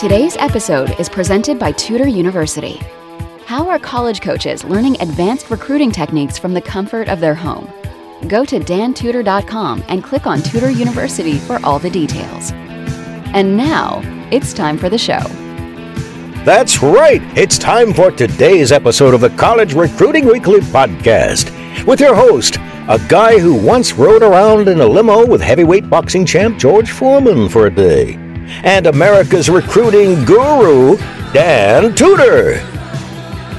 Today's episode is presented by Tudor University. How are college coaches learning advanced recruiting techniques from the comfort of their home? Go to dantudor.com and click on Tudor University for all the details. And now, it's time for the show. That's right. It's time for today's episode of the College Recruiting Weekly podcast with your host, a guy who once rode around in a limo with heavyweight boxing champ George Foreman for a day and America's recruiting guru, Dan Tudor.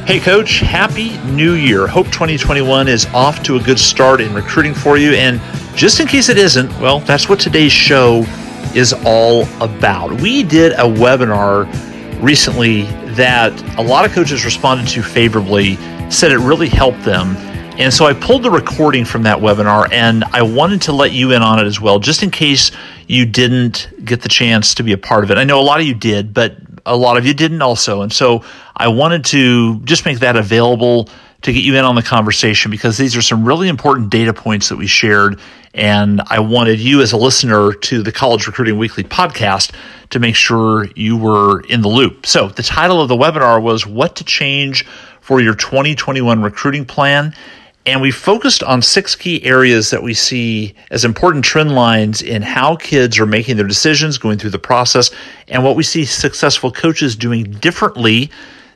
Hey, Coach, Happy New Year. Hope 2021 is off to a good start in recruiting for you. And just in case it isn't, well, that's what today's show is all about. We did a webinar recently that a lot of coaches responded to favorably, said it really helped them. And so I pulled the recording from that webinar and I wanted to let you in on it as well, just in case you didn't get the chance to be a part of it. I know a lot of you did, but a lot of you didn't also. And so I wanted to just make that available to get you in on the conversation because these are some really important data points that we shared. And I wanted you as a listener to the College Recruiting Weekly podcast to make sure you were in the loop. So the title of the webinar was What to Change for Your 2021 Recruiting Plan. And we focused on six key areas that we see as important trend lines in how kids are making their decisions, going through the process, and what we see successful coaches doing differently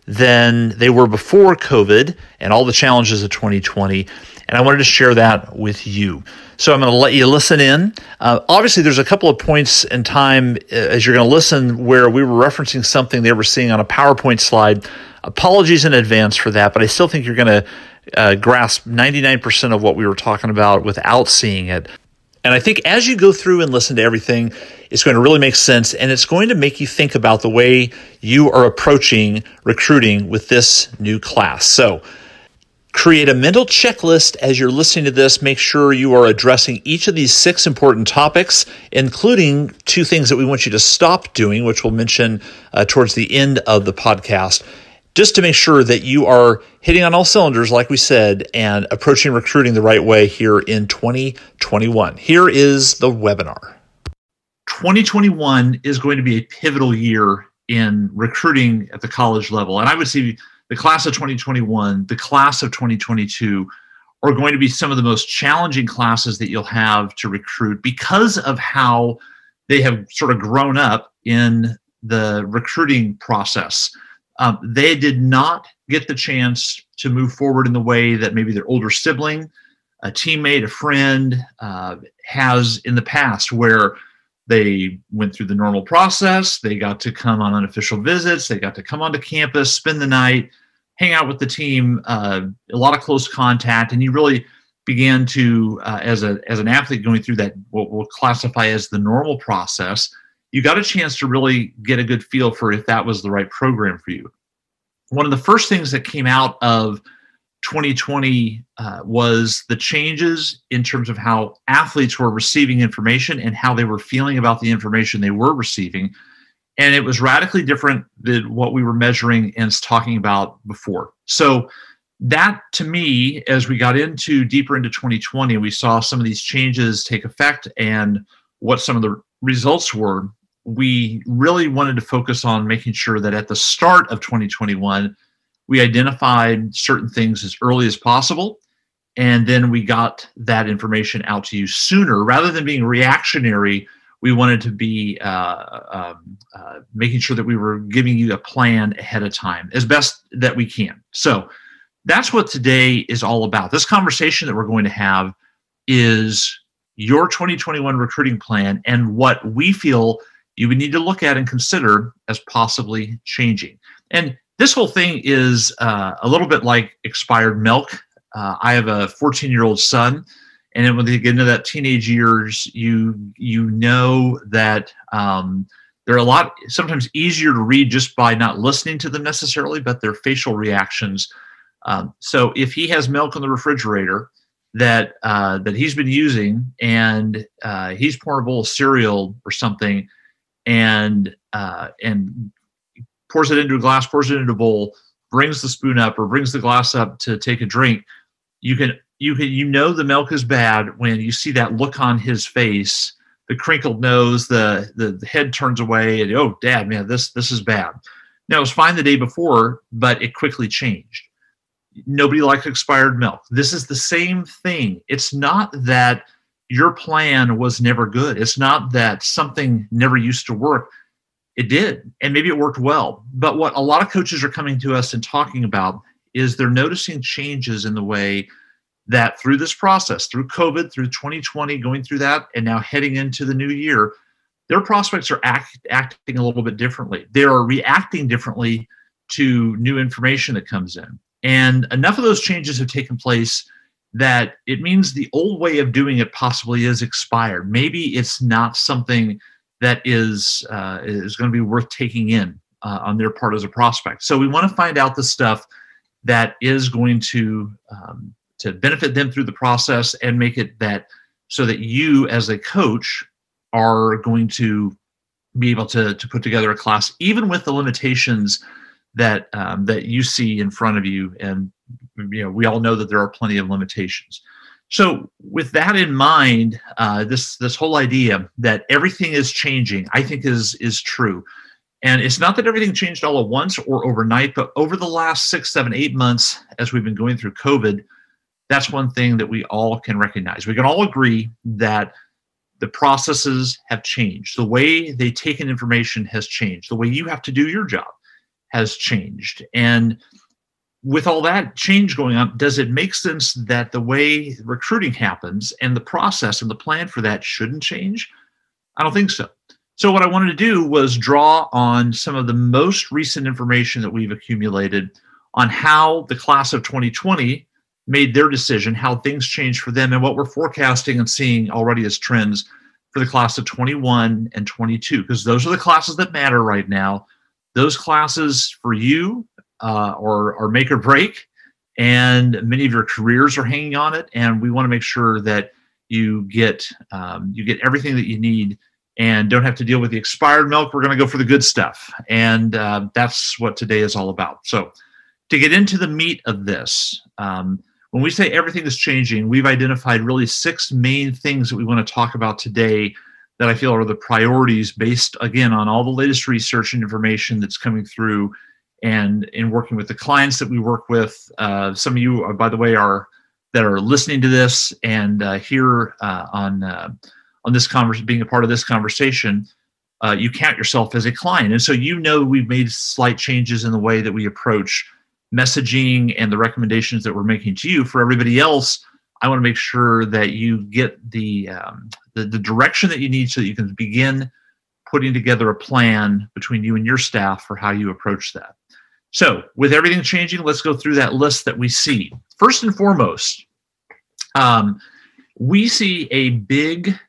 than they were before COVID and all the challenges of 2020. And I wanted to share that with you. So I'm going to let you listen in. Uh, obviously, there's a couple of points in time uh, as you're going to listen where we were referencing something they were seeing on a PowerPoint slide. Apologies in advance for that, but I still think you're going to uh, grasp 99% of what we were talking about without seeing it. And I think as you go through and listen to everything, it's going to really make sense and it's going to make you think about the way you are approaching recruiting with this new class. So, create a mental checklist as you're listening to this. Make sure you are addressing each of these six important topics, including two things that we want you to stop doing, which we'll mention uh, towards the end of the podcast just to make sure that you are hitting on all cylinders, like we said, and approaching recruiting the right way here in 2021. Here is the webinar. 2021 is going to be a pivotal year in recruiting at the college level. And I would say the class of 2021, the class of 2022 are going to be some of the most challenging classes that you'll have to recruit because of how they have sort of grown up in the recruiting process um, they did not get the chance to move forward in the way that maybe their older sibling, a teammate, a friend uh, has in the past, where they went through the normal process. They got to come on unofficial visits. They got to come onto campus, spend the night, hang out with the team, uh, a lot of close contact, and you really began to, uh, as a as an athlete going through that what we'll classify as the normal process you got a chance to really get a good feel for if that was the right program for you. One of the first things that came out of 2020 uh, was the changes in terms of how athletes were receiving information and how they were feeling about the information they were receiving. And it was radically different than what we were measuring and talking about before. So, that to me, as we got into deeper into 2020, we saw some of these changes take effect and what some of the results were we really wanted to focus on making sure that at the start of 2021, we identified certain things as early as possible. And then we got that information out to you sooner rather than being reactionary. We wanted to be uh, um, uh, making sure that we were giving you a plan ahead of time as best that we can. So that's what today is all about. This conversation that we're going to have is your 2021 recruiting plan and what we feel you would need to look at and consider as possibly changing. And this whole thing is uh, a little bit like expired milk. Uh, I have a 14 year old son, and then when they get into that teenage years, you you know that um, they're a lot sometimes easier to read just by not listening to them necessarily, but their facial reactions. Um, so if he has milk in the refrigerator that uh, that he's been using, and uh, he's pouring a bowl of cereal or something, and uh, and pours it into a glass, pours it into a bowl, brings the spoon up or brings the glass up to take a drink, you can you can you know the milk is bad when you see that look on his face the crinkled nose, the, the the head turns away, and oh, dad, man, this this is bad. Now it was fine the day before, but it quickly changed. Nobody likes expired milk. This is the same thing. It's not that your plan was never good. It's not that something never used to work. It did, and maybe it worked well. But what a lot of coaches are coming to us and talking about is they're noticing changes in the way that through this process, through COVID, through 2020, going through that, and now heading into the new year, their prospects are act, acting a little bit differently. They are reacting differently to new information that comes in. And enough of those changes have taken place that it means the old way of doing it possibly is expired. Maybe it's not something that is uh, is going to be worth taking in uh, on their part as a prospect. So we want to find out the stuff that is going to um, to benefit them through the process and make it that so that you as a coach are going to be able to to put together a class even with the limitations that um, that you see in front of you and you know we all know that there are plenty of limitations. So with that in mind uh, this this whole idea that everything is changing i think is is true. And it's not that everything changed all at once or overnight but over the last six seven eight months as we've been going through covid that's one thing that we all can recognize. We can all agree that the processes have changed. The way they take in information has changed. The way you have to do your job has changed. And with all that change going on, does it make sense that the way recruiting happens and the process and the plan for that shouldn't change? I don't think so. So, what I wanted to do was draw on some of the most recent information that we've accumulated on how the class of 2020 made their decision, how things changed for them, and what we're forecasting and seeing already as trends for the class of 21 and 22, because those are the classes that matter right now those classes for you uh, are, are make or break, and many of your careers are hanging on it. And we want to make sure that you get um, you get everything that you need and don't have to deal with the expired milk. We're going to go for the good stuff, and uh, that's what today is all about. So, to get into the meat of this. Um, when we say everything is changing, we've identified really six main things that we want to talk about today that I feel are the priorities based again on all the latest research and information that's coming through and in working with the clients that we work with. Uh, some of you, are, by the way, are that are listening to this and uh, here uh, on uh, on this conversation, being a part of this conversation, uh, you count yourself as a client, and so you know we've made slight changes in the way that we approach messaging and the recommendations that we're making to you. For everybody else, I want to make sure that you get the, um, the, the direction that you need so that you can begin putting together a plan between you and your staff for how you approach that. So, with everything changing, let's go through that list that we see. First and foremost, um, we see a big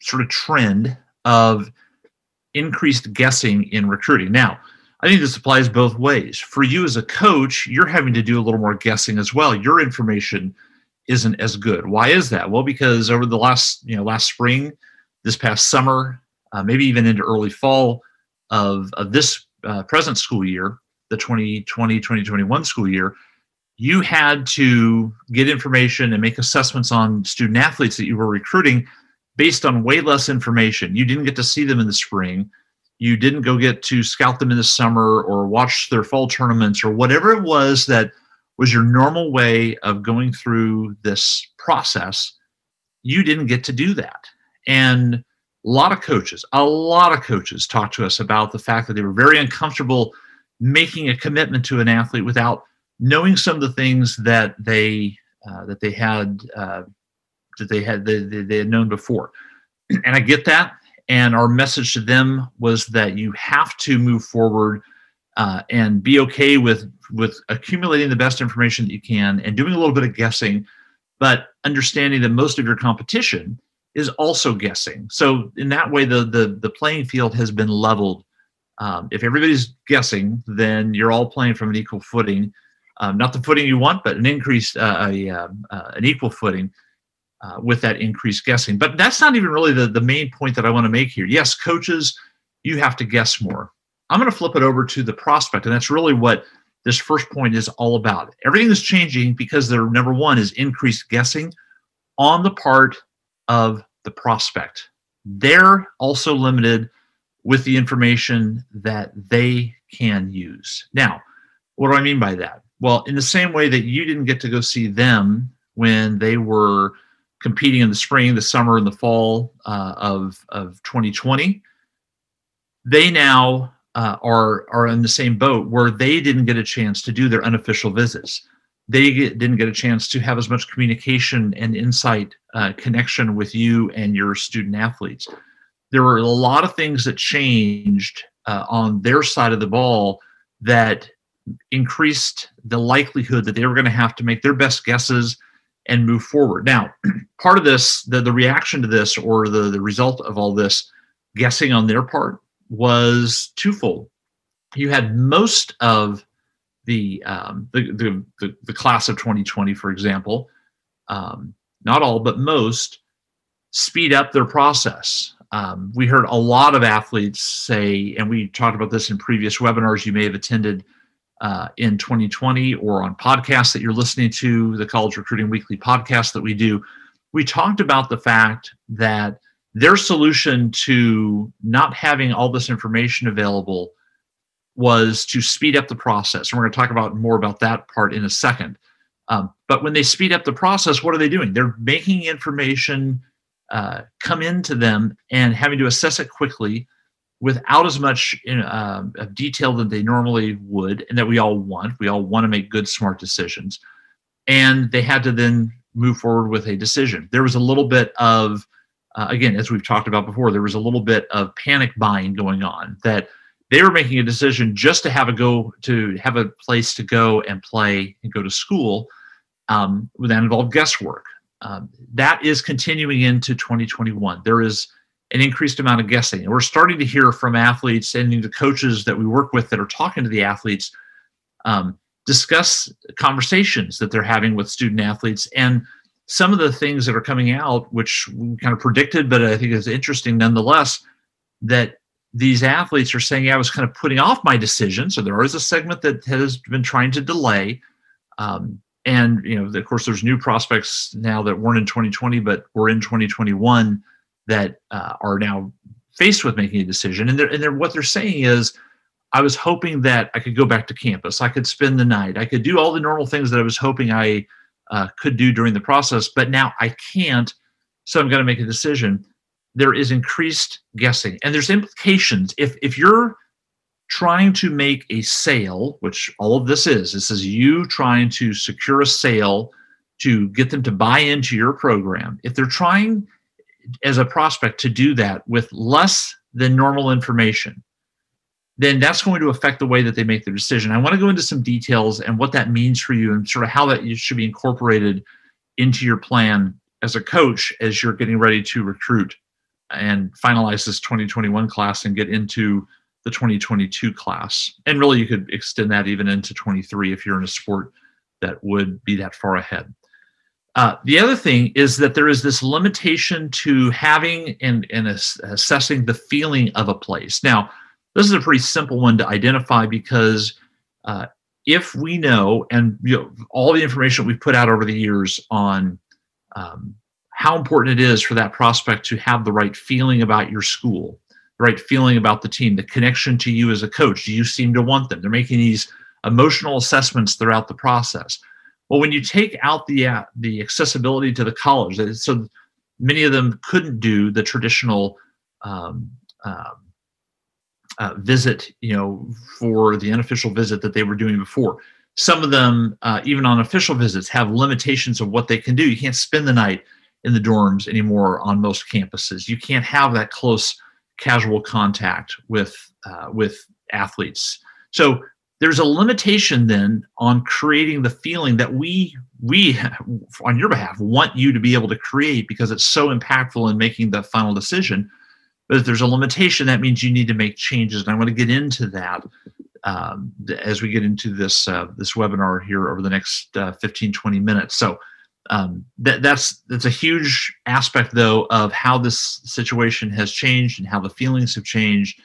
sort of trend of increased guessing in recruiting. Now, I think this applies both ways. For you as a coach, you're having to do a little more guessing as well. Your information isn't as good. Why is that? Well, because over the last, you know, last spring, this past summer, uh, maybe even into early fall of, of this uh, present school year, the 2020 2021 school year, you had to get information and make assessments on student athletes that you were recruiting based on way less information. You didn't get to see them in the spring you didn't go get to scout them in the summer or watch their fall tournaments or whatever it was that was your normal way of going through this process, you didn't get to do that. And a lot of coaches, a lot of coaches talked to us about the fact that they were very uncomfortable making a commitment to an athlete without knowing some of the things that they uh, that they had uh, that they had they, they had known before. And I get that and our message to them was that you have to move forward uh, and be okay with with accumulating the best information that you can and doing a little bit of guessing, but understanding that most of your competition is also guessing. So in that way, the the the playing field has been leveled. Um, if everybody's guessing, then you're all playing from an equal footing. Um, not the footing you want, but an increased, uh, a, uh, uh, an equal footing uh, with that increased guessing. But that's not even really the, the main point that I want to make here. Yes, coaches, you have to guess more. I'm going to flip it over to the prospect, and that's really what this first point is all about. Everything is changing because their number one is increased guessing on the part of the prospect. They're also limited with the information that they can use. Now, what do I mean by that? Well, in the same way that you didn't get to go see them when they were competing in the spring, the summer, and the fall uh, of, of 2020, they now uh, are, are in the same boat where they didn't get a chance to do their unofficial visits. They get, didn't get a chance to have as much communication and insight uh, connection with you and your student athletes. There were a lot of things that changed uh, on their side of the ball that increased the likelihood that they were going to have to make their best guesses and move forward. Now, part of this, the, the reaction to this or the, the result of all this guessing on their part was twofold. You had most of the, um, the, the, the, the, class of 2020, for example, um, not all, but most, speed up their process. Um, we heard a lot of athletes say, and we talked about this in previous webinars you may have attended uh, in 2020 or on podcasts that you're listening to, the College Recruiting Weekly podcast that we do. We talked about the fact that their solution to not having all this information available was to speed up the process. And we're going to talk about more about that part in a second. Um, but when they speed up the process, what are they doing? They're making information uh, come into them and having to assess it quickly without as much uh, detail that they normally would and that we all want. We all want to make good, smart decisions. And they had to then move forward with a decision. There was a little bit of, uh, again, as we've talked about before, there was a little bit of panic buying going on that they were making a decision just to have a go to have a place to go and play and go to school um, that involved guesswork um, that is continuing into 2021. There is an increased amount of guessing. And we're starting to hear from athletes and the coaches that we work with that are talking to the athletes um, discuss conversations that they're having with student athletes. And some of the things that are coming out, which we kind of predicted, but I think is interesting nonetheless, that these athletes are saying, I was kind of putting off my decision. So there is a segment that has been trying to delay. Um, and you know of course there's new prospects now that weren't in 2020 but were in 2021 that uh, are now faced with making a decision and they're, and they're what they're saying is i was hoping that i could go back to campus i could spend the night i could do all the normal things that i was hoping i uh, could do during the process but now i can't so i'm going to make a decision there is increased guessing and there's implications if if you're trying to make a sale, which all of this is, this is you trying to secure a sale to get them to buy into your program. If they're trying as a prospect to do that with less than normal information, then that's going to affect the way that they make their decision. I want to go into some details and what that means for you and sort of how that should be incorporated into your plan as a coach as you're getting ready to recruit and finalize this 2021 class and get into the 2022 class. And really, you could extend that even into 23 if you're in a sport that would be that far ahead. Uh, the other thing is that there is this limitation to having and, and assessing the feeling of a place. Now, this is a pretty simple one to identify because uh, if we know, and you know, all the information we've put out over the years on um, how important it is for that prospect to have the right feeling about your school, the right feeling about the team, the connection to you as a coach. Do you seem to want them? They're making these emotional assessments throughout the process. Well, when you take out the uh, the accessibility to the college, so many of them couldn't do the traditional um, um, uh, visit, you know, for the unofficial visit that they were doing before. Some of them, uh, even on official visits, have limitations of what they can do. You can't spend the night in the dorms anymore on most campuses. You can't have that close casual contact with uh, with athletes. So there's a limitation then on creating the feeling that we we on your behalf want you to be able to create because it's so impactful in making the final decision. But if there's a limitation, that means you need to make changes, and I want to get into that um, as we get into this uh, this webinar here over the next uh, 15 20 minutes. So um, that that's that's a huge aspect though of how this situation has changed and how the feelings have changed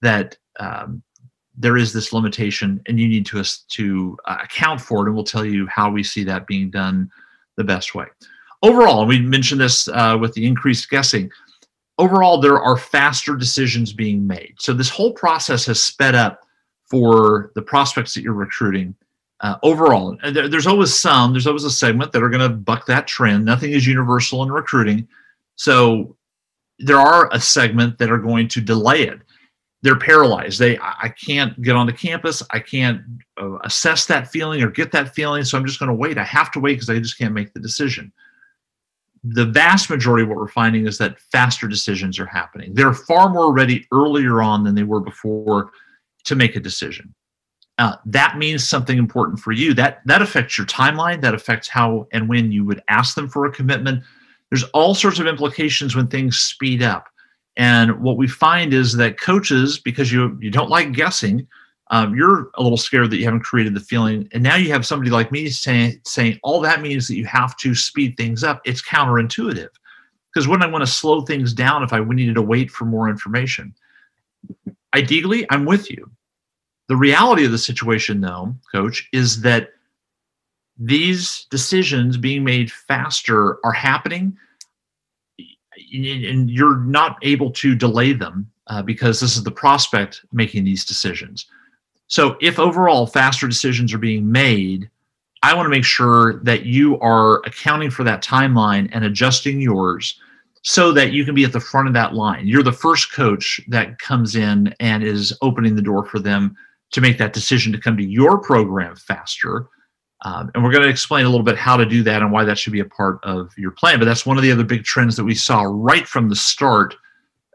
that um, there is this limitation and you need to to uh, account for it and we'll tell you how we see that being done the best way overall, we mentioned this uh, with the increased guessing. Overall, there are faster decisions being made. So this whole process has sped up for the prospects that you're recruiting. Uh, overall, there, there's always some, there's always a segment that are going to buck that trend. Nothing is universal in recruiting. So there are a segment that are going to delay it. They're paralyzed. They, I can't get onto campus. I can't uh, assess that feeling or get that feeling. So I'm just going to wait. I have to wait because I just can't make the decision. The vast majority of what we're finding is that faster decisions are happening. They're far more ready earlier on than they were before to make a decision. Uh, that means something important for you. That that affects your timeline. That affects how and when you would ask them for a commitment. There's all sorts of implications when things speed up. And what we find is that coaches, because you you don't like guessing, um, you're a little scared that you haven't created the feeling. And now you have somebody like me saying saying all that means that you have to speed things up. It's counterintuitive because wouldn't I want to slow things down if I needed to wait for more information? Ideally, I'm with you. The reality of the situation, though, coach, is that these decisions being made faster are happening and you're not able to delay them uh, because this is the prospect making these decisions. So, if overall faster decisions are being made, I want to make sure that you are accounting for that timeline and adjusting yours so that you can be at the front of that line. You're the first coach that comes in and is opening the door for them to make that decision to come to your program faster. Um, and we're going to explain a little bit how to do that and why that should be a part of your plan. But that's one of the other big trends that we saw right from the start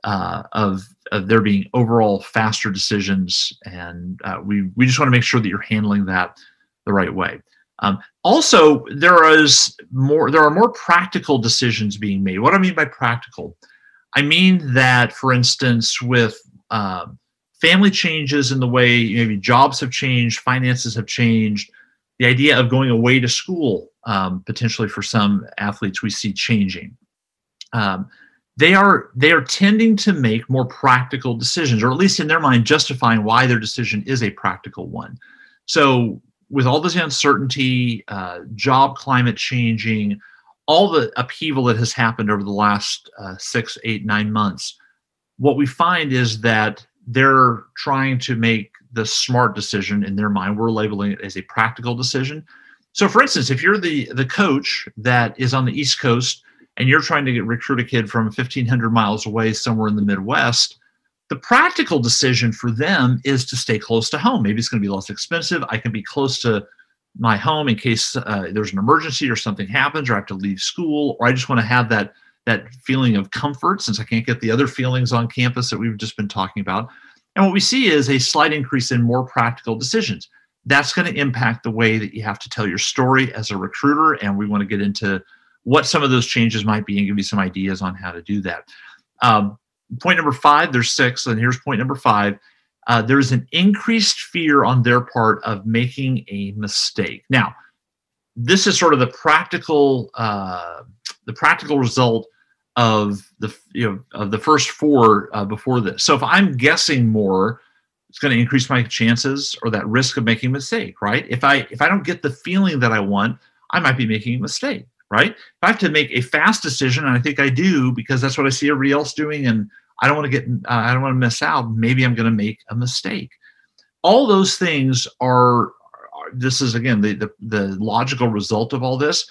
uh, of, of there being overall faster decisions. And uh, we, we just want to make sure that you're handling that the right way. Um, also, there is more. There are more practical decisions being made. What do I mean by practical? I mean that, for instance, with uh, family changes in the way maybe jobs have changed, finances have changed, the idea of going away to school um, potentially for some athletes we see changing. Um, they are they are tending to make more practical decisions, or at least in their mind, justifying why their decision is a practical one. So, with all this uncertainty, uh, job climate changing, all the upheaval that has happened over the last uh, six, eight, nine months, what we find is that they're trying to make the smart decision in their mind. We're labeling it as a practical decision. So, for instance, if you're the the coach that is on the East Coast and you're trying to get recruit a kid from 1,500 miles away somewhere in the Midwest, the practical decision for them is to stay close to home. Maybe it's going to be less expensive. I can be close to my home in case uh, there's an emergency or something happens, or I have to leave school, or I just want to have that that feeling of comfort since I can't get the other feelings on campus that we've just been talking about. And what we see is a slight increase in more practical decisions. That's going to impact the way that you have to tell your story as a recruiter. And we want to get into what some of those changes might be and give you some ideas on how to do that. Um, point number five, there's six, and here's point number five. Uh, there's an increased fear on their part of making a mistake. Now, this is sort of the practical, uh, the practical result of the you know of the first four uh, before this. So if I'm guessing more, it's going to increase my chances or that risk of making a mistake, right? If I if I don't get the feeling that I want, I might be making a mistake, right? If I have to make a fast decision, and I think I do because that's what I see everybody else doing, and I don't want to get uh, I don't want to miss out. Maybe I'm going to make a mistake. All those things are. are this is again the, the the logical result of all this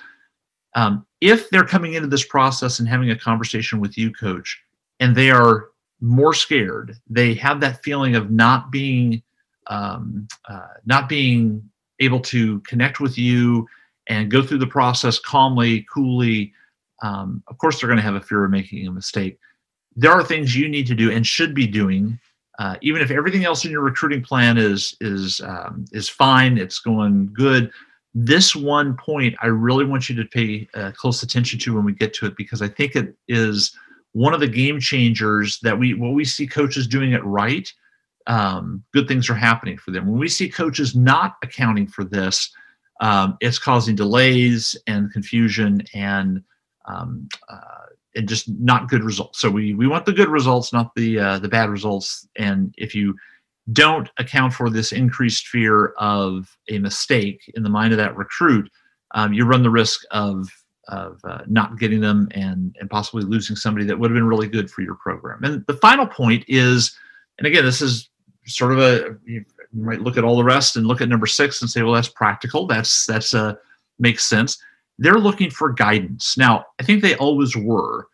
um, if they're coming into this process and having a conversation with you, coach, and they are more scared, they have that feeling of not being um, uh, not being able to connect with you and go through the process calmly, coolly. Um, of course, they're going to have a fear of making a mistake. There are things you need to do and should be doing, uh, even if everything else in your recruiting plan is is um, is fine, it's going good this one point I really want you to pay uh, close attention to when we get to it because I think it is one of the game changers that we when we see coaches doing it right, um, good things are happening for them. When we see coaches not accounting for this, um, it's causing delays and confusion and um, uh, and just not good results. So we we want the good results, not the uh, the bad results. And if you don't account for this increased fear of a mistake in the mind of that recruit, um, you run the risk of of uh, not getting them and and possibly losing somebody that would have been really good for your program. And the final point is, and again, this is sort of a you might look at all the rest and look at number six and say, well, that's practical. That's that's a uh, makes sense. They're looking for guidance. Now, I think they always were.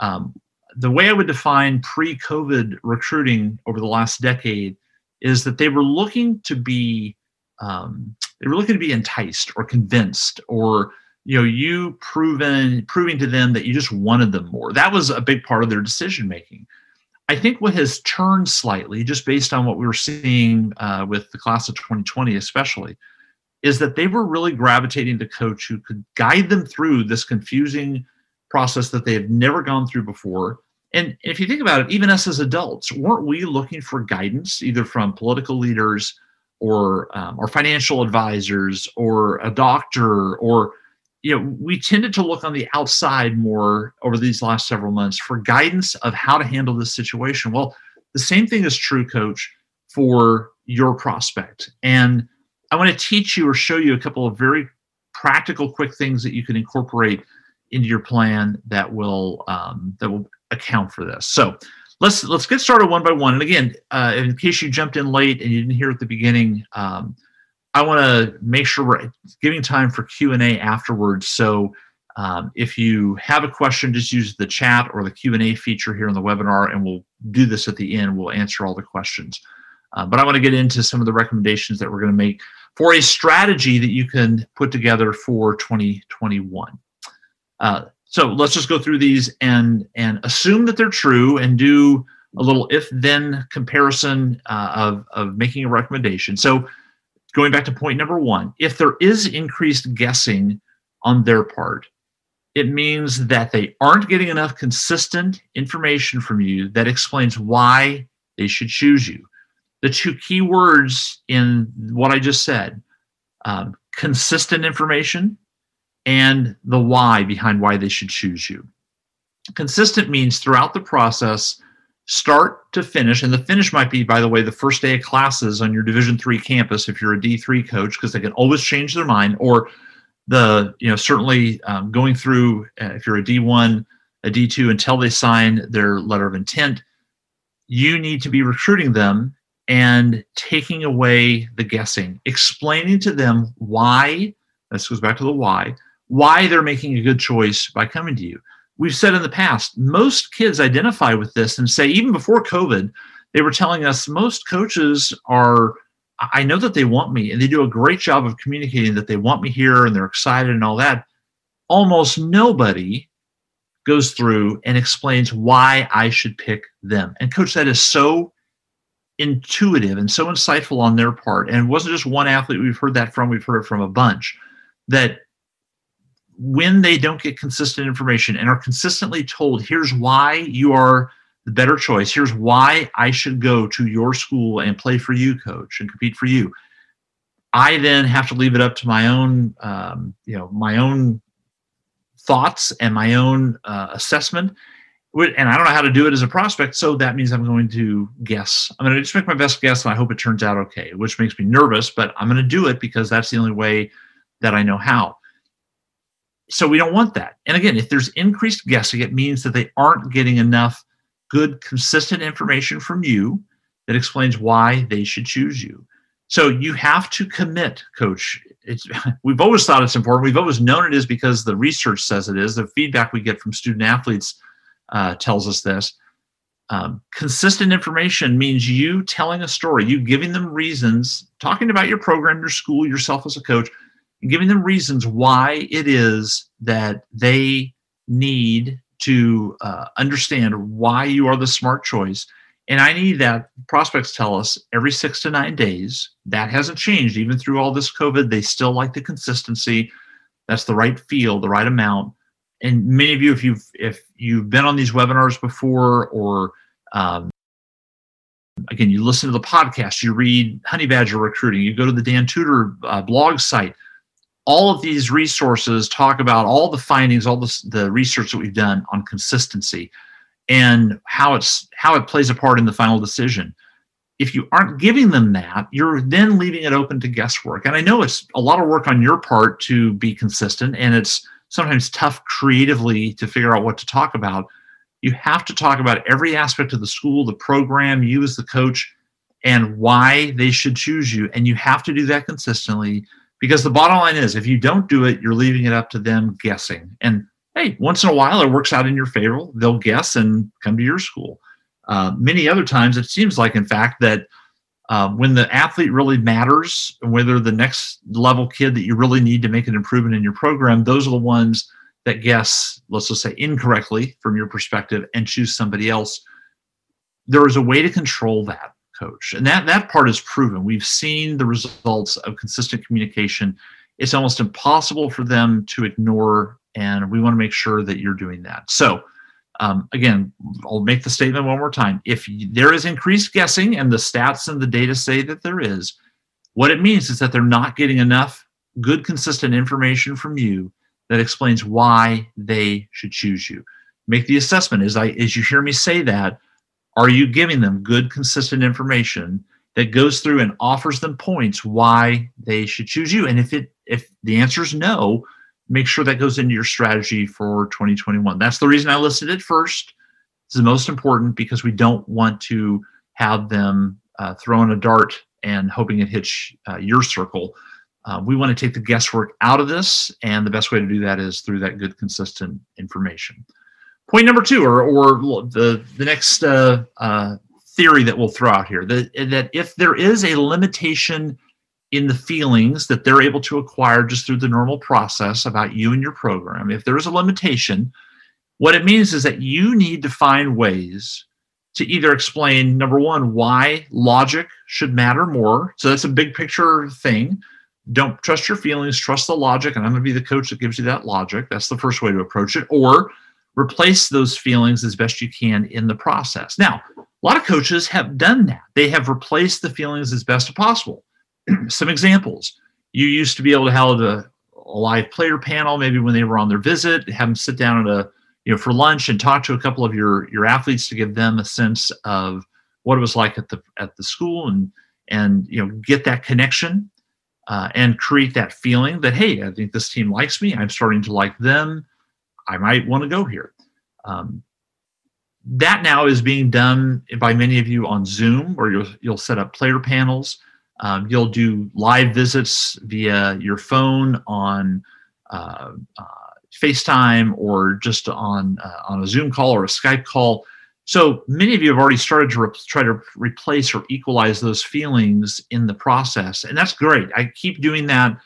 Um, the way I would define pre-COVID recruiting over the last decade is that they were looking to be um, they were looking to be enticed or convinced or you know you proven proving to them that you just wanted them more. That was a big part of their decision making i think what has turned slightly just based on what we were seeing uh, with the class of 2020 especially is that they were really gravitating to coach who could guide them through this confusing process that they had never gone through before and if you think about it even us as adults weren't we looking for guidance either from political leaders or um, or financial advisors or a doctor or you know we tended to look on the outside more over these last several months for guidance of how to handle this situation? Well the same thing is true coach for your prospect. And i want to teach you or show you a couple of very practical quick things that you can incorporate into your plan that will um, that will account for this so let's let's get started one by one. And again, uh, in case you jumped in late and you didn't hear at the beginning, um, I want to make sure we're giving time for Q and A afterwards. So um, if you have a question, just use the chat or the Q and A feature here in the webinar, and we'll do this at the end. We'll answer all the questions. Uh, but I want to get into some of the recommendations that we're going to make for a strategy that you can put together for 2021. Uh, so let's just go through these and and assume that they're true and do a little if then comparison uh, of of making a recommendation. So going back to point number one if there is increased guessing on their part it means that they aren't getting enough consistent information from you that explains why they should choose you. The two key words in what i just said um, consistent information and the why behind why they should choose you. Consistent means throughout the process, start to finish, and the finish might be, by the way, the first day of classes on your Division three campus if you're a D3 coach, because they can always change their mind, or the you know certainly um, going through uh, if you're a D1, a D2 until they sign their letter of intent. You need to be recruiting them and taking away the guessing, explaining to them why. This goes back to the why why they're making a good choice by coming to you. We've said in the past, most kids identify with this and say, even before COVID, they were telling us most coaches are, I know that they want me and they do a great job of communicating that they want me here and they're excited and all that. Almost nobody goes through and explains why I should pick them. And coach, that is so intuitive and so insightful on their part. And it wasn't just one athlete we've heard that from, we've heard it from a bunch that when they don't get consistent information and are consistently told, here's why you are the better choice, here's why I should go to your school and play for you, coach, and compete for you. I then have to leave it up to my own, um, you know, my own thoughts and my own uh, assessment. And I don't know how to do it as a prospect, so that means I'm going to guess. I'm going to just make my best guess, and I hope it turns out okay, which makes me nervous, but I'm going to do it because that's the only way that I know how so we don't want that. And again, if there's increased guessing, it means that they aren't getting enough good, consistent information from you that explains why they should choose you. So you have to commit, coach. It's, we've always thought it's important. We've always known it is because the research says it is. The feedback we get from student athletes uh, tells us this. Um, consistent information means you telling a story, you giving them reasons, talking about your program, your school, yourself as a coach, giving them reasons why it is that they need to uh, understand why you are the smart choice. And I need that prospects tell us every six to nine days. That hasn't changed even through all this COVID. They still like the consistency. That's the right feel, the right amount. And many of you, if you've if you've been on these webinars before, or um, again, you listen to the podcast, you read Honey Badger Recruiting, you go to the Dan Tudor uh, blog site all of these resources talk about all the findings, all the, the research that we've done on consistency and how it's how it plays a part in the final decision. If you aren't giving them that, you're then leaving it open to guesswork. And I know it's a lot of work on your part to be consistent, and it's sometimes tough creatively to figure out what to talk about. You have to talk about every aspect of the school, the program, you as the coach, and why they should choose you. And you have to do that consistently because the bottom line is if you don't do it, you're leaving it up to them guessing. And hey, once in a while it works out in your favor. They'll guess and come to your school. Uh, many other times, it seems like, in fact, that uh, when the athlete really matters, whether the next level kid that you really need to make an improvement in your program, those are the ones that guess, let's just say incorrectly from your perspective, and choose somebody else. There is a way to control that, coach, and that that part is proven. We've seen the results of consistent communication. It's almost impossible for them to ignore, and we want to make sure that you're doing that. So um, again, I'll make the statement one more time. If there is increased guessing and the stats and the data say that there is, what it means is that they're not getting enough good, consistent information from you that explains why they should choose you. Make the assessment. As I as you hear me say that, are you giving them good, consistent information that goes through and offers them points why they should choose you? And if it if the answer is no, make sure that goes into your strategy for 2021. That's the reason I listed it first. It's the most important because we don't want to have them uh, throwing a dart and hoping it hits uh, your circle. Uh, we want to take the guesswork out of this, and the best way to do that is through that good, consistent information. Point number two, or, or the, the next uh, uh, theory that we'll throw out here, that, that if there is a limitation in the feelings that they're able to acquire just through the normal process about you and your program, if there is a limitation, what it means is that you need to find ways to either explain number one, why logic should matter more. So that's a big picture thing. Don't trust your feelings, trust the logic. And I'm going to be the coach that gives you that logic. That's the first way to approach it. Or replace those feelings as best you can in the process. Now, a lot of coaches have done that. They have replaced the feelings as best as possible. some examples. You used to be able to have a, a live player panel, maybe when they were on their visit, have them sit down at a you know for lunch and talk to a couple of your your athletes to give them a sense of what it was like at the at the school and and you know get that connection uh, and create that feeling that hey i think this team likes me i'm starting to like them i might want to go here um, that now is being done by many of you on zoom where you'll, you'll set up player panels um, you'll do live visits via your phone on uh, uh, FaceTime or just on uh, on a Zoom call or a Skype call. So many of you have already started to re- try to replace or equalize those feelings in the process, and that's great. I keep doing that.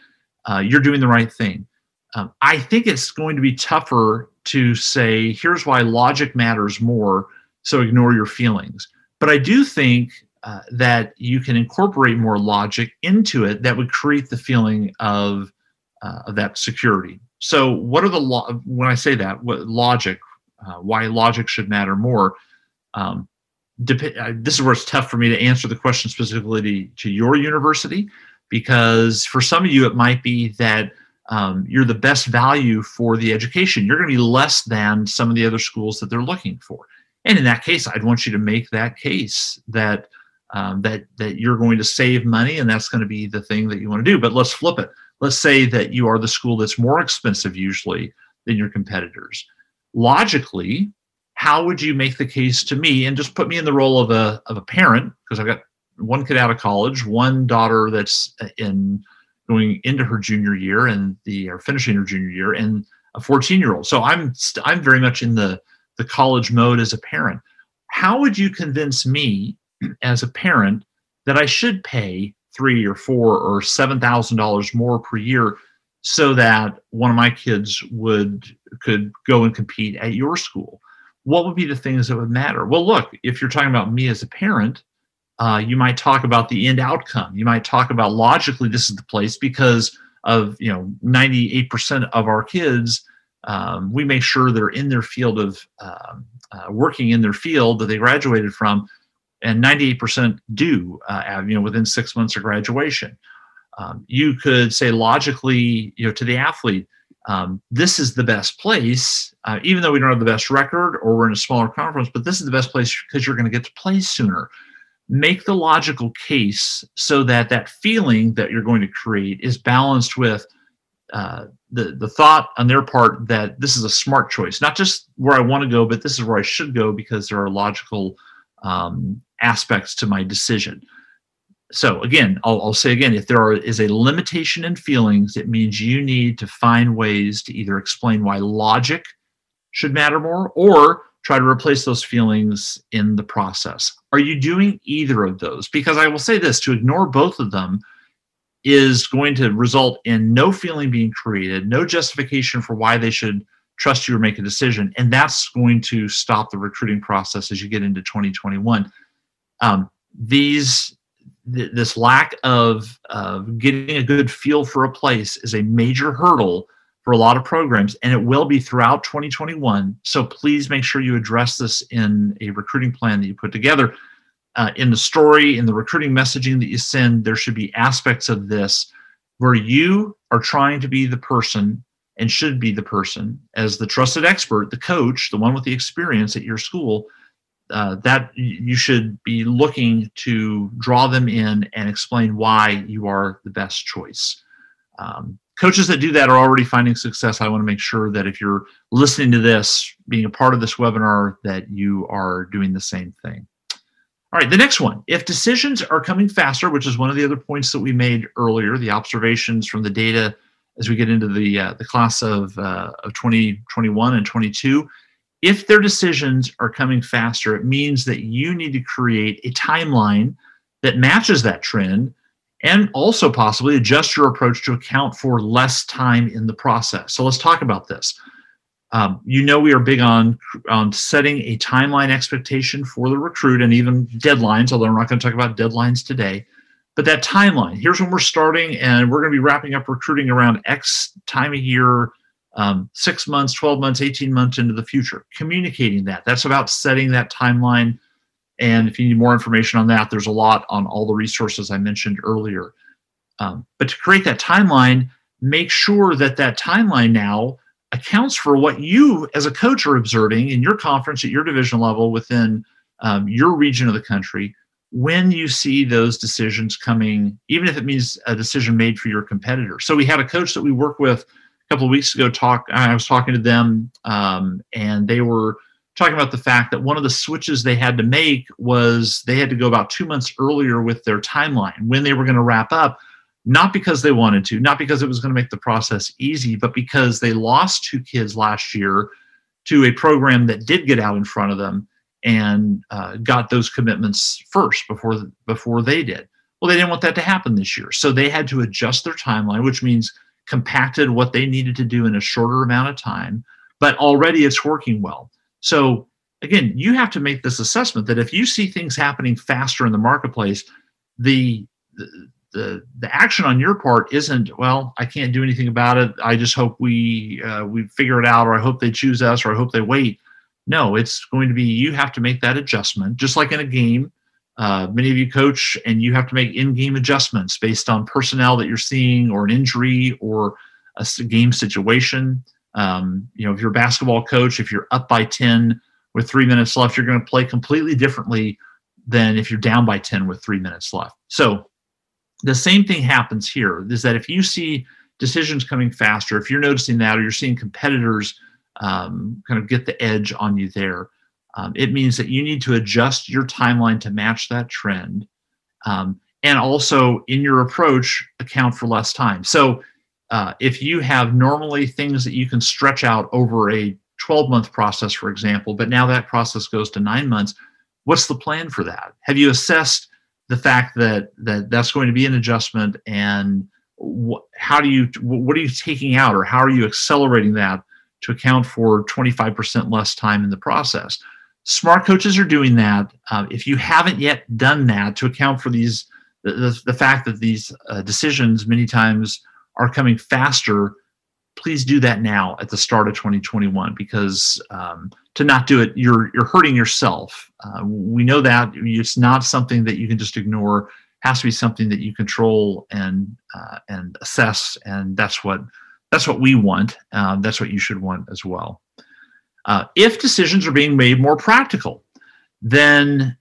Uh, you're doing the right thing. Um, I think it's going to be tougher to say, here's why logic matters more, so ignore your feelings. But I do think uh, that you can incorporate more logic into it that would create the feeling of, uh, of that security. So, what are the lo- when I say that what logic? Uh, why logic should matter more? Um, dep- uh, this is where it's tough for me to answer the question specifically to, to your university, because for some of you it might be that um, you're the best value for the education. You're going to be less than some of the other schools that they're looking for. And in that case, I'd want you to make that case that um, that that you're going to save money and that's going to be the thing that you want to do but let's flip it let's say that you are the school that's more expensive usually than your competitors logically how would you make the case to me and just put me in the role of a of a parent because i've got one kid out of college one daughter that's in going into her junior year and the or finishing her junior year and a 14 year old so i'm st- i'm very much in the the college mode as a parent. How would you convince me as a parent that I should pay three or four or seven thousand dollars more per year so that one of my kids would could go and compete at your school? What would be the things that would matter? Well look if you're talking about me as a parent uh, you might talk about the end outcome. You might talk about logically this is the place because of you know 98% of our kids um, we make sure they're in their field of um, uh, working in their field that they graduated from and 98% do uh, you know within six months of graduation. Um, you could say logically you know to the athlete um, this is the best place uh, even though we don't have the best record or we're in a smaller conference but this is the best place because you're going to get to play sooner make the logical case so that that feeling that you're going to create is balanced with uh, the the thought on their part that this is a smart choice, not just where I want to go, but this is where I should go because there are logical um, aspects to my decision. So again, I'll, I'll say again, if there are, is a limitation in feelings, it means you need to find ways to either explain why logic should matter more or try to replace those feelings in the process. Are you doing either of those? Because I will say this to ignore both of them is going to result in no feeling being created, no justification for why they should trust you or make a decision. And that's going to stop the recruiting process as you get into 2021. Um, these th- this lack of, of getting a good feel for a place is a major hurdle for a lot of programs, and it will be throughout 2021. So please make sure you address this in a recruiting plan that you put together uh, in the story, in the recruiting messaging that you send, there should be aspects of this where you are trying to be the person and should be the person as the trusted expert, the coach, the one with the experience at your school. Uh, that you should be looking to draw them in and explain why you are the best choice. Um, coaches that do that are already finding success. I want to make sure that if you're listening to this, being a part of this webinar, that you are doing the same thing. All right, the next one. If decisions are coming faster, which is one of the other points that we made earlier, the observations from the data as we get into the uh, the class of uh, of 2021 and 22, if their decisions are coming faster, it means that you need to create a timeline that matches that trend and also possibly adjust your approach to account for less time in the process. So let's talk about this. Um, you know we are big on on setting a timeline expectation for the recruit and even deadlines. Although we're not going to talk about deadlines today, but that timeline. Here's when we're starting, and we're going to be wrapping up recruiting around X time of year, um, six months, twelve months, eighteen months into the future. Communicating that. That's about setting that timeline. And if you need more information on that, there's a lot on all the resources I mentioned earlier. Um, but to create that timeline, make sure that that timeline now accounts for what you as a coach are observing in your conference at your division level within um, your region of the country when you see those decisions coming even if it means a decision made for your competitor so we had a coach that we work with a couple of weeks ago talk i was talking to them um, and they were talking about the fact that one of the switches they had to make was they had to go about two months earlier with their timeline when they were going to wrap up not because they wanted to, not because it was going to make the process easy, but because they lost two kids last year to a program that did get out in front of them and uh, got those commitments first before before they did. Well, they didn't want that to happen this year, so they had to adjust their timeline, which means compacted what they needed to do in a shorter amount of time. But already it's working well. So again, you have to make this assessment that if you see things happening faster in the marketplace, the, the the the action on your part isn't well i can't do anything about it. I just hope we uh, we figure it out or i hope they choose us or i hope they wait. No it's going to be you have to make that adjustment just like in a game. Uh, many of you coach and you have to make in-game adjustments based on personnel that you're seeing or an injury or a game situation um, you know if you're a basketball coach if you're up by 10 with three minutes left you're going to play completely differently than if you're down by 10 with three minutes left so the same thing happens here is that if you see decisions coming faster, if you're noticing that, or you're seeing competitors um, kind of get the edge on you there, um, it means that you need to adjust your timeline to match that trend. Um, and also in your approach, account for less time. So uh, if you have normally things that you can stretch out over a 12 month process, for example, but now that process goes to nine months, what's the plan for that? Have you assessed the fact that that that's going to be an adjustment and wh- how do you what are you taking out or how are you accelerating that to account for 25% less time in the process smart coaches are doing that uh, if you haven't yet done that to account for these the, the, the fact that these uh, decisions many times are coming faster please do that now at the start of 2021 because um, to not do it you're you're hurting yourself. Uh, we know that. It's not something that you can just ignore. It has to be something that you control and uh, and assess and that's what that's what we want. Um, that's what you should want as well. Uh, if decisions are being made more practical then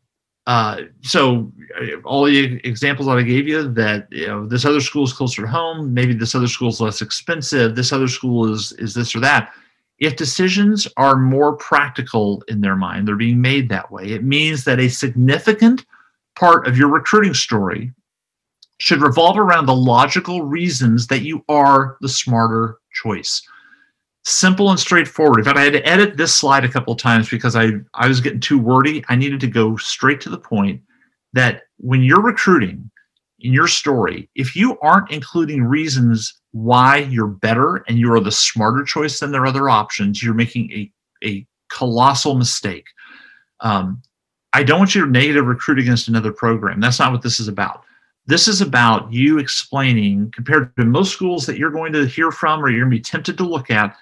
uh, so uh, all the examples that I gave you that you know this other school is closer to home, maybe this other school is less expensive, this other school is is this or that. If decisions are more practical in their mind, they're being made that way. It means that a significant part of your recruiting story should revolve around the logical reasons that you are the smarter choice. Simple and straightforward. In fact, I had to edit this slide a couple of times because I, I was getting too wordy. I needed to go straight to the point that when you're recruiting in your story, if you aren't including reasons why you're better and you are the smarter choice than their other options, you're making a, a colossal mistake. Um, I don't want you to negative recruit against another program. That's not what this is about. This is about you explaining, compared to most schools that you're going to hear from or you're going to be tempted to look at,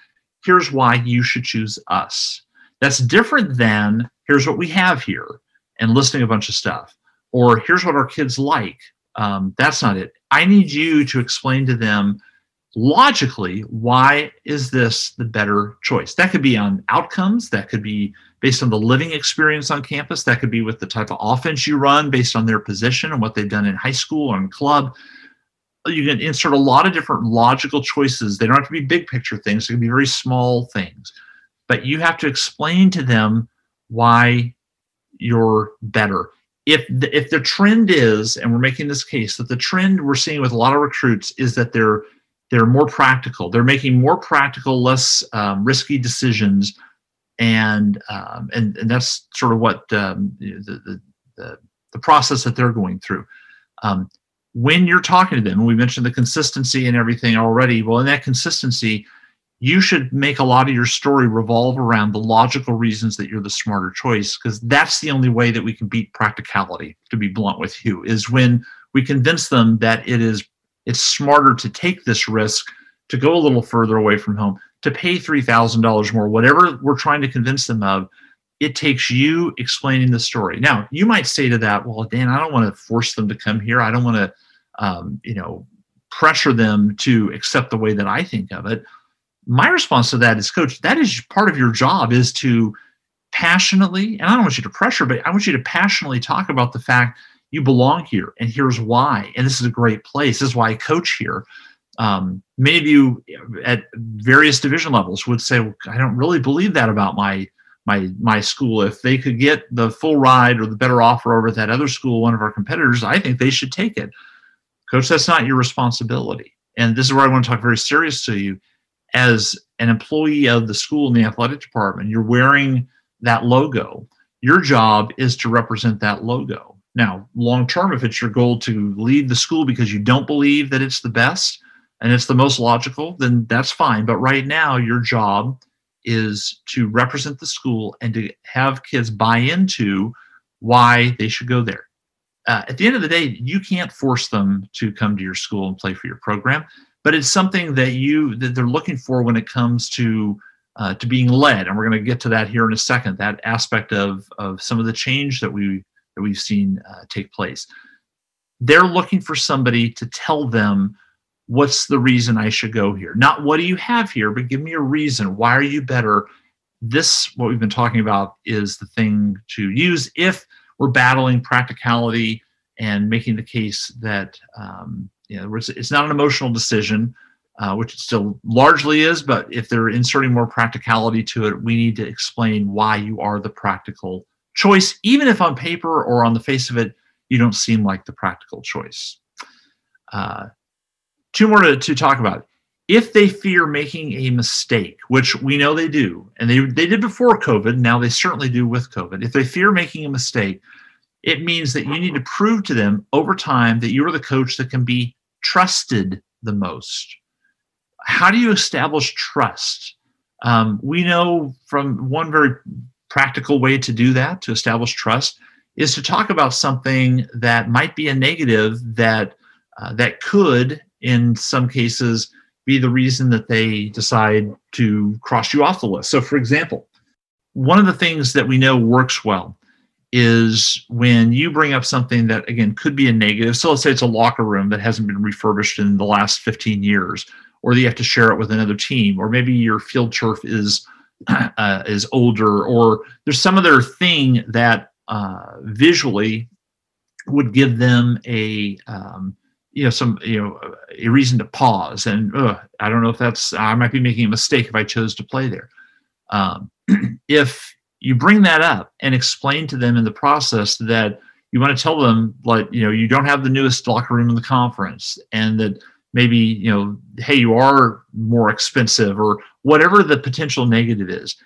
here's why you should choose us. That's different than here's what we have here and listing a bunch of stuff, or here's what our kids like. Um, that's not it. I need you to explain to them logically why is this the better choice that could be on outcomes that could be based on the living experience on campus that could be with the type of offense you run based on their position and what they've done in high school or in club you can insert a lot of different logical choices. They don't have to be big picture things. They can be very small things. But you have to explain to them why you're better. If the, if the trend is and we're making this case that the trend we're seeing with a lot of recruits is that they're they're more practical. They're making more practical, less um, risky decisions, and, um, and and that's sort of what um, the, the, the, the process that they're going through. When you're talking to them, we mentioned the consistency and everything already. Well, in that consistency, you should make a lot of your story revolve around the logical reasons that you're the smarter choice, because that's the only way that we can beat practicality. To be blunt with you, is when we convince them that it is it's smarter to take this risk to go a little further away from home, to pay $3,000 more, whatever we're trying to convince them of. It takes you explaining the story. Now, you might say to that, well, Dan, I don't want to force them to come here. I don't want to, um, you know, pressure them to accept the way that I think of it. My response to that is, coach, that is part of your job is to passionately, and I don't want you to pressure, but I want you to passionately talk about the fact you belong here and here's why and this is a great place this is why i coach here um, many of you at various division levels would say well, i don't really believe that about my my my school if they could get the full ride or the better offer over at that other school one of our competitors i think they should take it. Coach that's not your responsibility. And this is where i want to talk very serious to you. As an employee of the school in the athletic department you're wearing that logo. Your job is to represent that logo. Now, long term, if it's your goal to leave the school because you don't believe that it's the best and it's the most logical, then that's fine. But right now, your job is to represent the school and to have kids buy into why they should go there. Uh, at the end of the day, you can't force them to come to your school and play for your program, but it's something that you that they're looking for when it comes to uh, to being led, and we're going to get to that here in a second. That aspect of of some of the change that we that we've seen uh, take place. They're looking for somebody to tell them what's the reason I should go here. Not what do you have here, but give me a reason. Why are you better? This, what we've been talking about, is the thing to use if we're battling practicality and making the case that um, you know it's not an emotional decision, uh, which it still largely is. But if they're inserting more practicality to it, we need to explain why you are the practical choice, even if on paper or on the face of it, you don't seem like the practical choice. Uh, two more to, to talk about. If they fear making a mistake, which we know they do, and they, they did before COVID, now they certainly do with COVID, if they fear making a mistake, it means that you need to prove to them over time that you are the coach that can be trusted the most. How do you establish trust? Um, we know from one very practical way to do that, to establish trust, is to talk about something that might be a negative that uh, that could, in some cases, be the reason that they decide to cross you off the list. So, for example, one of the things that we know works well is when you bring up something that again could be a negative. So let's say it's a locker room that hasn't been refurbished in the last 15 years, or you have to share it with another team, or maybe your field turf is uh, is older or there's some other thing that uh, visually would give them a um, you know some you know a reason to pause and i don't know if that's i might be making a mistake if i chose to play there. Um, if you bring that up and explain to them in the process that you want to tell them like you know you don't have the newest locker room in the conference and that maybe you know hey you are more expensive or whatever the potential negative is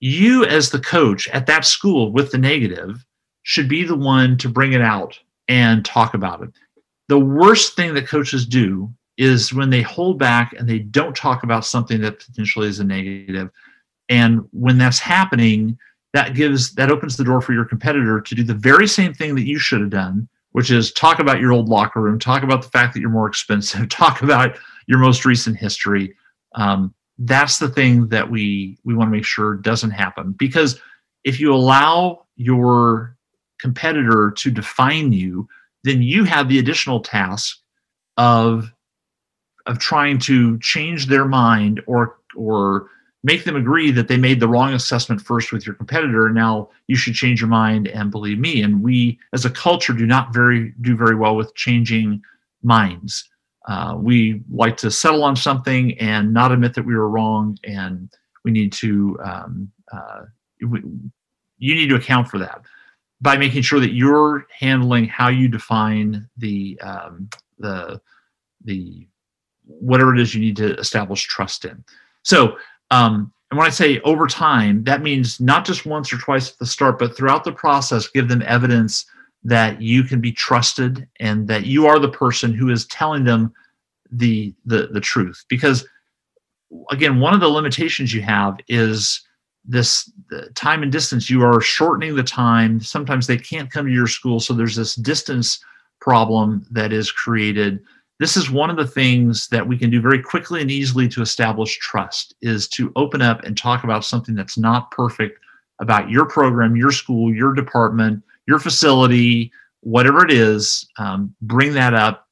you as the coach at that school with the negative should be the one to bring it out and talk about it the worst thing that coaches do is when they hold back and they don't talk about something that potentially is a negative. and when that's happening that gives that opens the door for your competitor to do the very same thing that you should have done which is talk about your old locker room talk about the fact that you're more expensive talk about your most recent history um, that's the thing that we we want to make sure doesn't happen because if you allow your competitor to define you then you have the additional task of of trying to change their mind or or make them agree that they made the wrong assessment first with your competitor. And now you should change your mind and believe me. And we as a culture do not very do very well with changing minds. Uh, we like to settle on something and not admit that we were wrong. And we need to um, uh, we, you need to account for that by making sure that you're handling how you define the um, the the whatever it is you need to establish trust in. So, um, and when I say over time, that means not just once or twice at the start, but throughout the process, give them evidence that you can be trusted and that you are the person who is telling them the the the truth. Because again, one of the limitations you have is this time and distance you are shortening the time. Sometimes they can't come to your school so there's this distance problem that is created. This is one of the things that we can do very quickly and easily to establish trust is to open up and talk about something that's not perfect about your program your school your department your facility whatever it is um, bring that up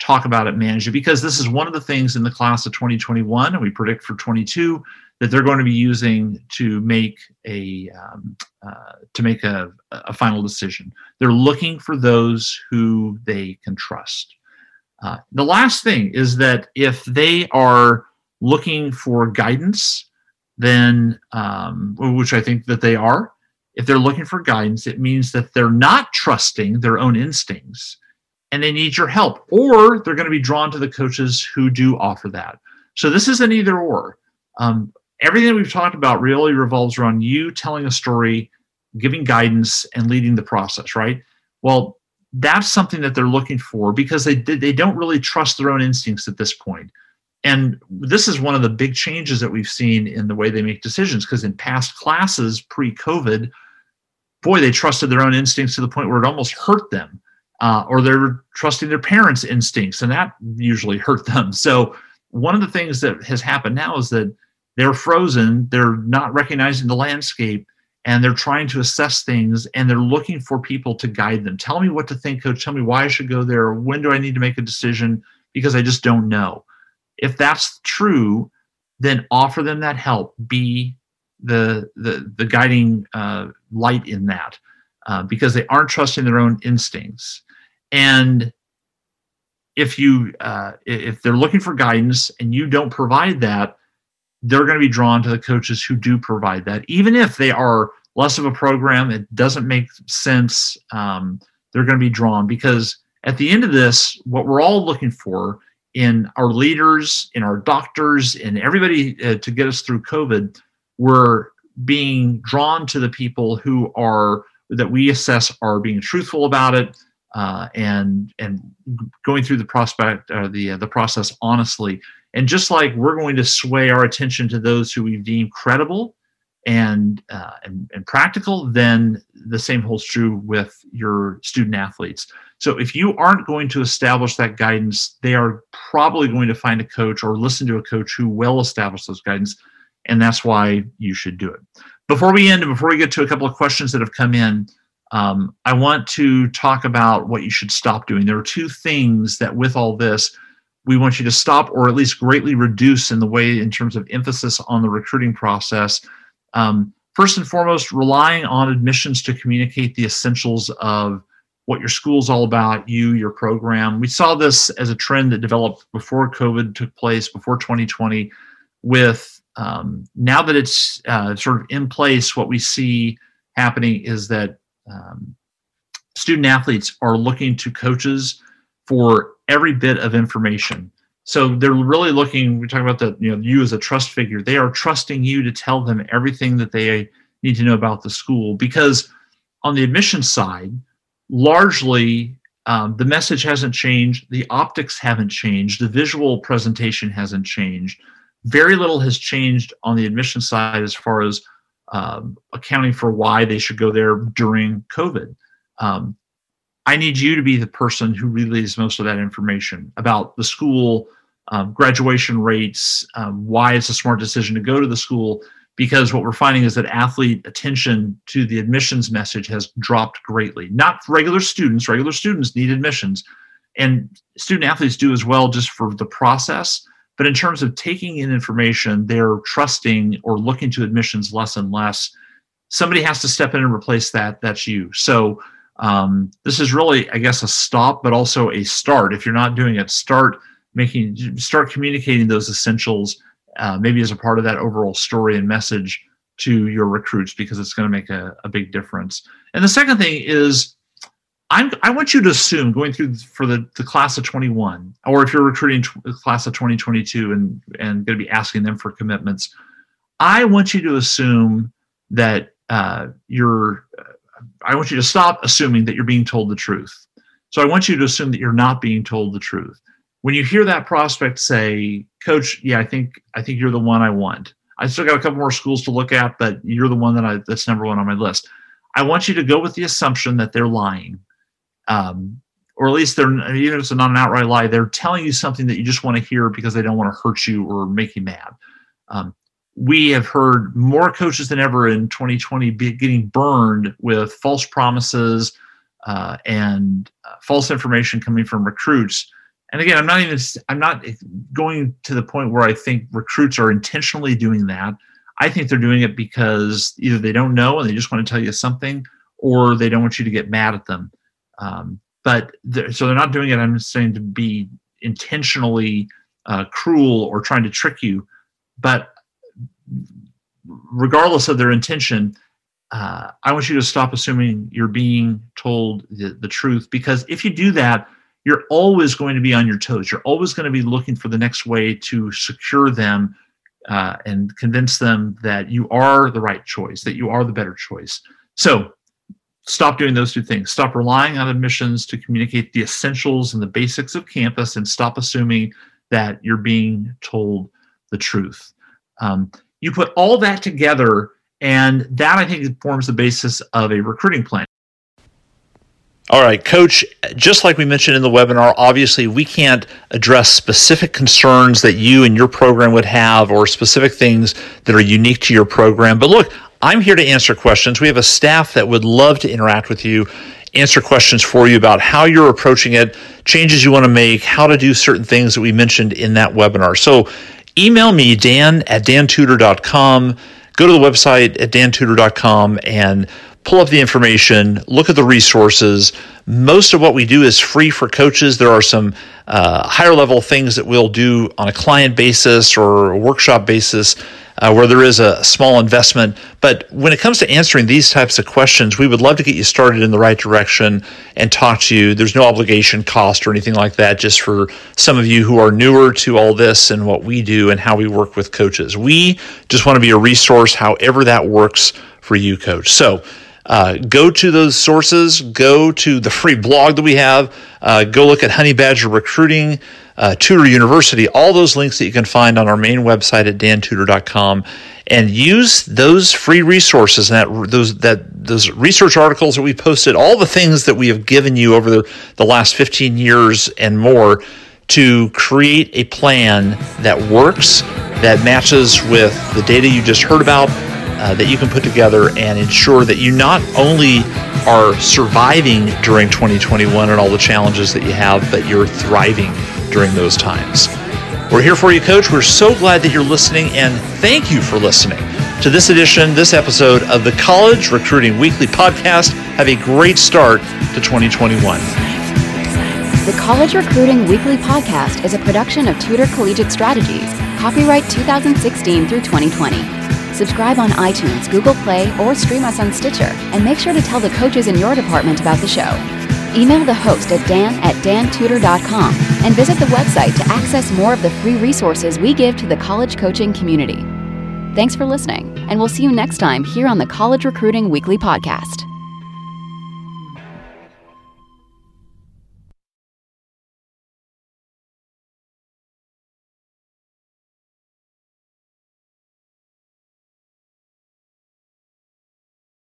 talk about it manage it because this is one of the things in the class of 2021 and we predict for 22 that they're going to be using to make a um, uh, to make a, a, final decision. They're looking for those who they can trust. Uh, the last thing is that if they are looking for guidance, then um, which I think that they are, if they're looking for guidance, it means that they're not trusting their own instincts and they need your help, or they're going to be drawn to the coaches who do offer that. So this is an either or. Um, everything we've talked about really revolves around you telling a story, giving guidance, and leading the process, right? Well, that's something that they're looking for because they they don't really trust their own instincts at this point. And this is one of the big changes that we've seen in the way they make decisions because in past classes pre-COVID, boy, they trusted their own instincts to the point where it almost hurt them. Uh, or they're trusting their parents' instincts, and that usually hurt them. So, one of the things that has happened now is that they're frozen they're not recognizing the landscape and they're trying to assess things and they're looking for people to guide them. Tell me what to think coach. Tell me why i should go there. When do i need to make a decision? Because i just don't know. If that's true then offer them that help. Be the the, the guiding uh, light in that uh, because they aren't trusting their own instincts. And if you uh, if they're looking for guidance and you don't provide that they're going to be drawn to the coaches who do provide that, even if they are less of a program. It doesn't make sense. Um, they're going to be drawn because at the end of this, what we're all looking for in our leaders, in our doctors, in everybody uh, to get us through COVID, we're being drawn to the people who are that we assess are being truthful about it uh, and and going through the prospect uh, the uh, the process honestly and just like we're going to sway our attention to those who we deem credible and, uh, and, and practical, then the same holds true with your student athletes. So if you aren't going to establish that guidance, they are probably going to find a coach or listen to a coach who will establish those guidance, and that's why you should do it. Before we end, and before we get to a couple of questions that have come in, um, I want to talk about what you should stop doing. There are two things that, with all this, we want you to stop or at least greatly reduce in the way in terms of emphasis on the recruiting process. Um, first and foremost, relying on admissions to communicate the essentials of what your school's all about, you, your program. We saw this as a trend that developed before COVID took place, before 2020, with um, now that it's uh, sort of in place, what we see happening is that um, student athletes are looking to coaches for every bit of information. So they're really looking, we're talking about the, you know, you as a trust figure. They are trusting you to tell them everything that they need to know about the school because on the admission side, largely um, the message hasn't changed, the optics haven't changed, the visual presentation hasn't changed. Very little has changed on the admission side as far as um, accounting for why they should go there during COVID. Um, I need you to be the person who relays most of that information about the school, um, graduation rates, um, why it's a smart decision to go to the school. Because what we're finding is that athlete attention to the admissions message has dropped greatly. Not regular students, regular students need admissions, and student athletes do as well just for the process. But in terms of taking in information, they're trusting or looking to admissions less and less. Somebody has to step in and replace that. That's you. So um, this is really, I guess, a stop, but also a start. If you're not doing it, start making, start communicating those essentials, uh, maybe as a part of that overall story and message to your recruits because it's going to make a, a big difference. And the second thing is, I'm, I want you to assume going through for the, the class of 21, or if you're recruiting the class of 2022 and, and going to be asking them for commitments, I want you to assume that uh, you're I want you to stop assuming that you're being told the truth. So I want you to assume that you're not being told the truth. When you hear that prospect say, "Coach, yeah, I think I think you're the one I want. I still got a couple more schools to look at, but you're the one that I that's number one on my list." I want you to go with the assumption that they're lying, um, or at least they're even if it's not an outright lie, they're telling you something that you just want to hear because they don't want to hurt you or make you mad. Um, we have heard more coaches than ever in 2020 be getting burned with false promises uh, and uh, false information coming from recruits. And again, I'm not even I'm not going to the point where I think recruits are intentionally doing that. I think they're doing it because either they don't know and they just want to tell you something, or they don't want you to get mad at them. Um, but they're, so they're not doing it. I'm saying to be intentionally uh, cruel or trying to trick you. But regardless of their intention, uh, I want you to stop assuming you're being told the, the truth because if you do that, you're always going to be on your toes. You're always going to be looking for the next way to secure them uh, and convince them that you are the right choice, that you are the better choice. So stop doing those two things. Stop relying on admissions to communicate the essentials and the basics of campus and stop assuming that you're being told the truth. Um, you put all that together, and that I think forms the basis of a recruiting plan. All right, coach, just like we mentioned in the webinar, obviously we can't address specific concerns that you and your program would have or specific things that are unique to your program. But look, I'm here to answer questions. We have a staff that would love to interact with you, answer questions for you about how you're approaching it, changes you want to make, how to do certain things that we mentioned in that webinar. So email me, dan at dantudor.com. Go to the website at dantudor.com and pull up the information, look at the resources. Most of what we do is free for coaches. There are some uh, higher level things that we'll do on a client basis or a workshop basis uh, where there is a small investment. But when it comes to answering these types of questions, we would love to get you started in the right direction and talk to you. There's no obligation cost or anything like that, just for some of you who are newer to all this and what we do and how we work with coaches. We just want to be a resource, however that works for you, coach. So, uh, go to those sources, go to the free blog that we have, uh, go look at Honey Badger Recruiting uh, Tudor University, all those links that you can find on our main website at dantudor.com, and use those free resources and that those that those research articles that we posted, all the things that we have given you over the, the last 15 years and more to create a plan that works, that matches with the data you just heard about, uh, that you can put together and ensure that you not only are surviving during 2021 and all the challenges that you have, but you're thriving during those times. We're here for you, Coach. We're so glad that you're listening, and thank you for listening to this edition, this episode of the College Recruiting Weekly Podcast. Have a great start to 2021. The College Recruiting Weekly Podcast is a production of Tudor Collegiate Strategies, copyright 2016 through 2020. Subscribe on iTunes, Google Play, or stream us on Stitcher, and make sure to tell the coaches in your department about the show. Email the host at dan at dantudor.com and visit the website to access more of the free resources we give to the college coaching community. Thanks for listening, and we'll see you next time here on the College Recruiting Weekly Podcast.